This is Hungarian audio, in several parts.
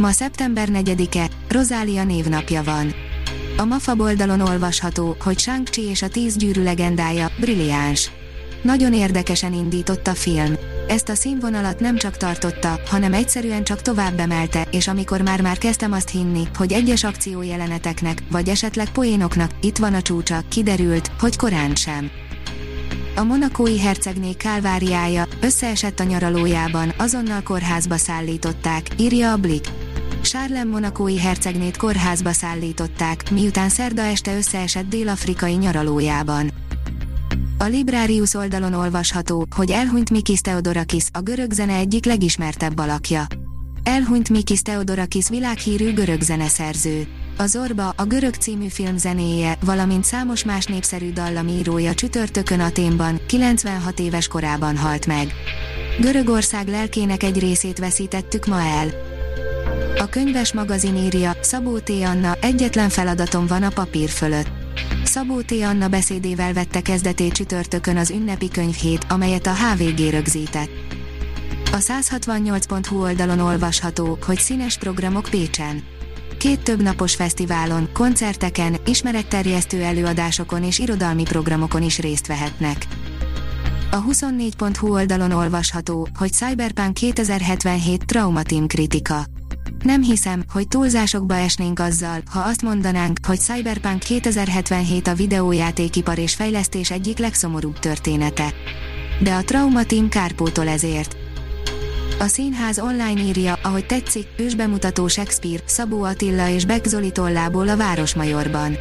Ma szeptember 4-e, Rozália névnapja van. A MAFA oldalon olvasható, hogy shang és a tíz gyűrű legendája, brilliáns. Nagyon érdekesen indított a film. Ezt a színvonalat nem csak tartotta, hanem egyszerűen csak tovább emelte, és amikor már-már kezdtem azt hinni, hogy egyes akciójeleneteknek, vagy esetleg poénoknak, itt van a csúcsa, kiderült, hogy korán sem. A monakói hercegné kálváriája összeesett a nyaralójában, azonnal kórházba szállították, írja a Blik. Sárlem monakói hercegnét kórházba szállították, miután szerda este összeesett dél-afrikai nyaralójában. A Librarius oldalon olvasható, hogy elhunyt Mikis Theodorakis, a görög zene egyik legismertebb alakja. Elhunyt Mikis Theodorakis világhírű görög zeneszerző. A Zorba, a görög című film zenéje, valamint számos más népszerű dallamírója csütörtökön Aténban, 96 éves korában halt meg. Görögország lelkének egy részét veszítettük ma el. A könyves magazin írja, Szabó T. Anna, egyetlen feladatom van a papír fölött. Szabó T. Anna beszédével vette kezdetét csütörtökön az ünnepi könyvhét, amelyet a HVG rögzített. A 168.hu oldalon olvasható, hogy színes programok Pécsen. Két több napos fesztiválon, koncerteken, ismeretterjesztő előadásokon és irodalmi programokon is részt vehetnek. A 24.hu oldalon olvasható, hogy Cyberpunk 2077 traumatim kritika. Nem hiszem, hogy túlzásokba esnénk azzal, ha azt mondanánk, hogy Cyberpunk 2077 a videójátékipar és fejlesztés egyik legszomorúbb története. De a Trauma Team kárpótol ezért. A színház online írja, ahogy tetszik, ősbemutató Shakespeare, Szabó Attila és Beck Zoli tollából a Városmajorban.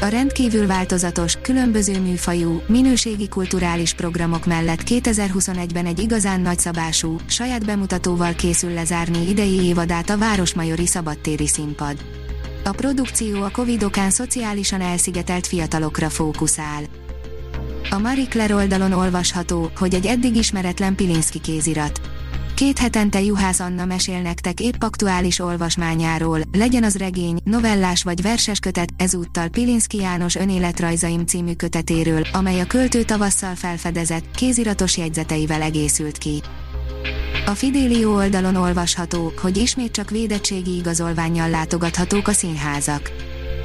A rendkívül változatos, különböző műfajú, minőségi kulturális programok mellett 2021-ben egy igazán nagyszabású, saját bemutatóval készül lezárni idei évadát a Városmajori Szabadtéri Színpad. A produkció a Covid-okán szociálisan elszigetelt fiatalokra fókuszál. A Marie Claire oldalon olvasható, hogy egy eddig ismeretlen Pilinszki kézirat Két hetente Juhász Anna mesél nektek épp aktuális olvasmányáról, legyen az regény, novellás vagy verses kötet, ezúttal Pilinszki János önéletrajzaim című kötetéről, amely a költő tavasszal felfedezett, kéziratos jegyzeteivel egészült ki. A Fidelio oldalon olvasható, hogy ismét csak védettségi igazolványjal látogathatók a színházak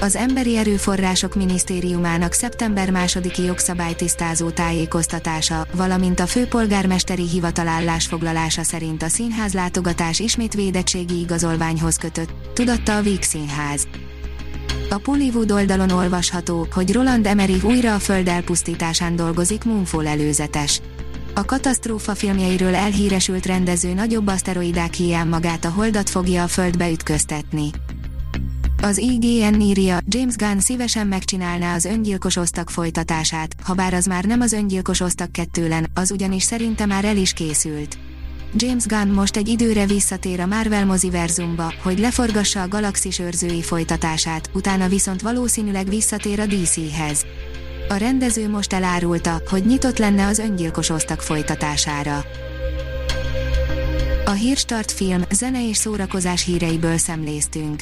az Emberi Erőforrások Minisztériumának szeptember másodiki jogszabálytisztázó tájékoztatása, valamint a főpolgármesteri hivatal állásfoglalása szerint a színház látogatás ismét védettségi igazolványhoz kötött, tudatta a Víg Színház. A Pollywood oldalon olvasható, hogy Roland Emmerich újra a föld elpusztításán dolgozik Moonfall előzetes. A katasztrófa filmjeiről elhíresült rendező nagyobb aszteroidák hiány magát a holdat fogja a földbe ütköztetni. Az IGN írja, James Gunn szívesen megcsinálná az öngyilkos osztag folytatását, ha bár az már nem az öngyilkos osztag kettőlen, az ugyanis szerinte már el is készült. James Gunn most egy időre visszatér a Marvel moziverzumba, hogy leforgassa a galaxis őrzői folytatását, utána viszont valószínűleg visszatér a DC-hez. A rendező most elárulta, hogy nyitott lenne az öngyilkos osztag folytatására. A Hírstart film, zene és szórakozás híreiből szemléztünk.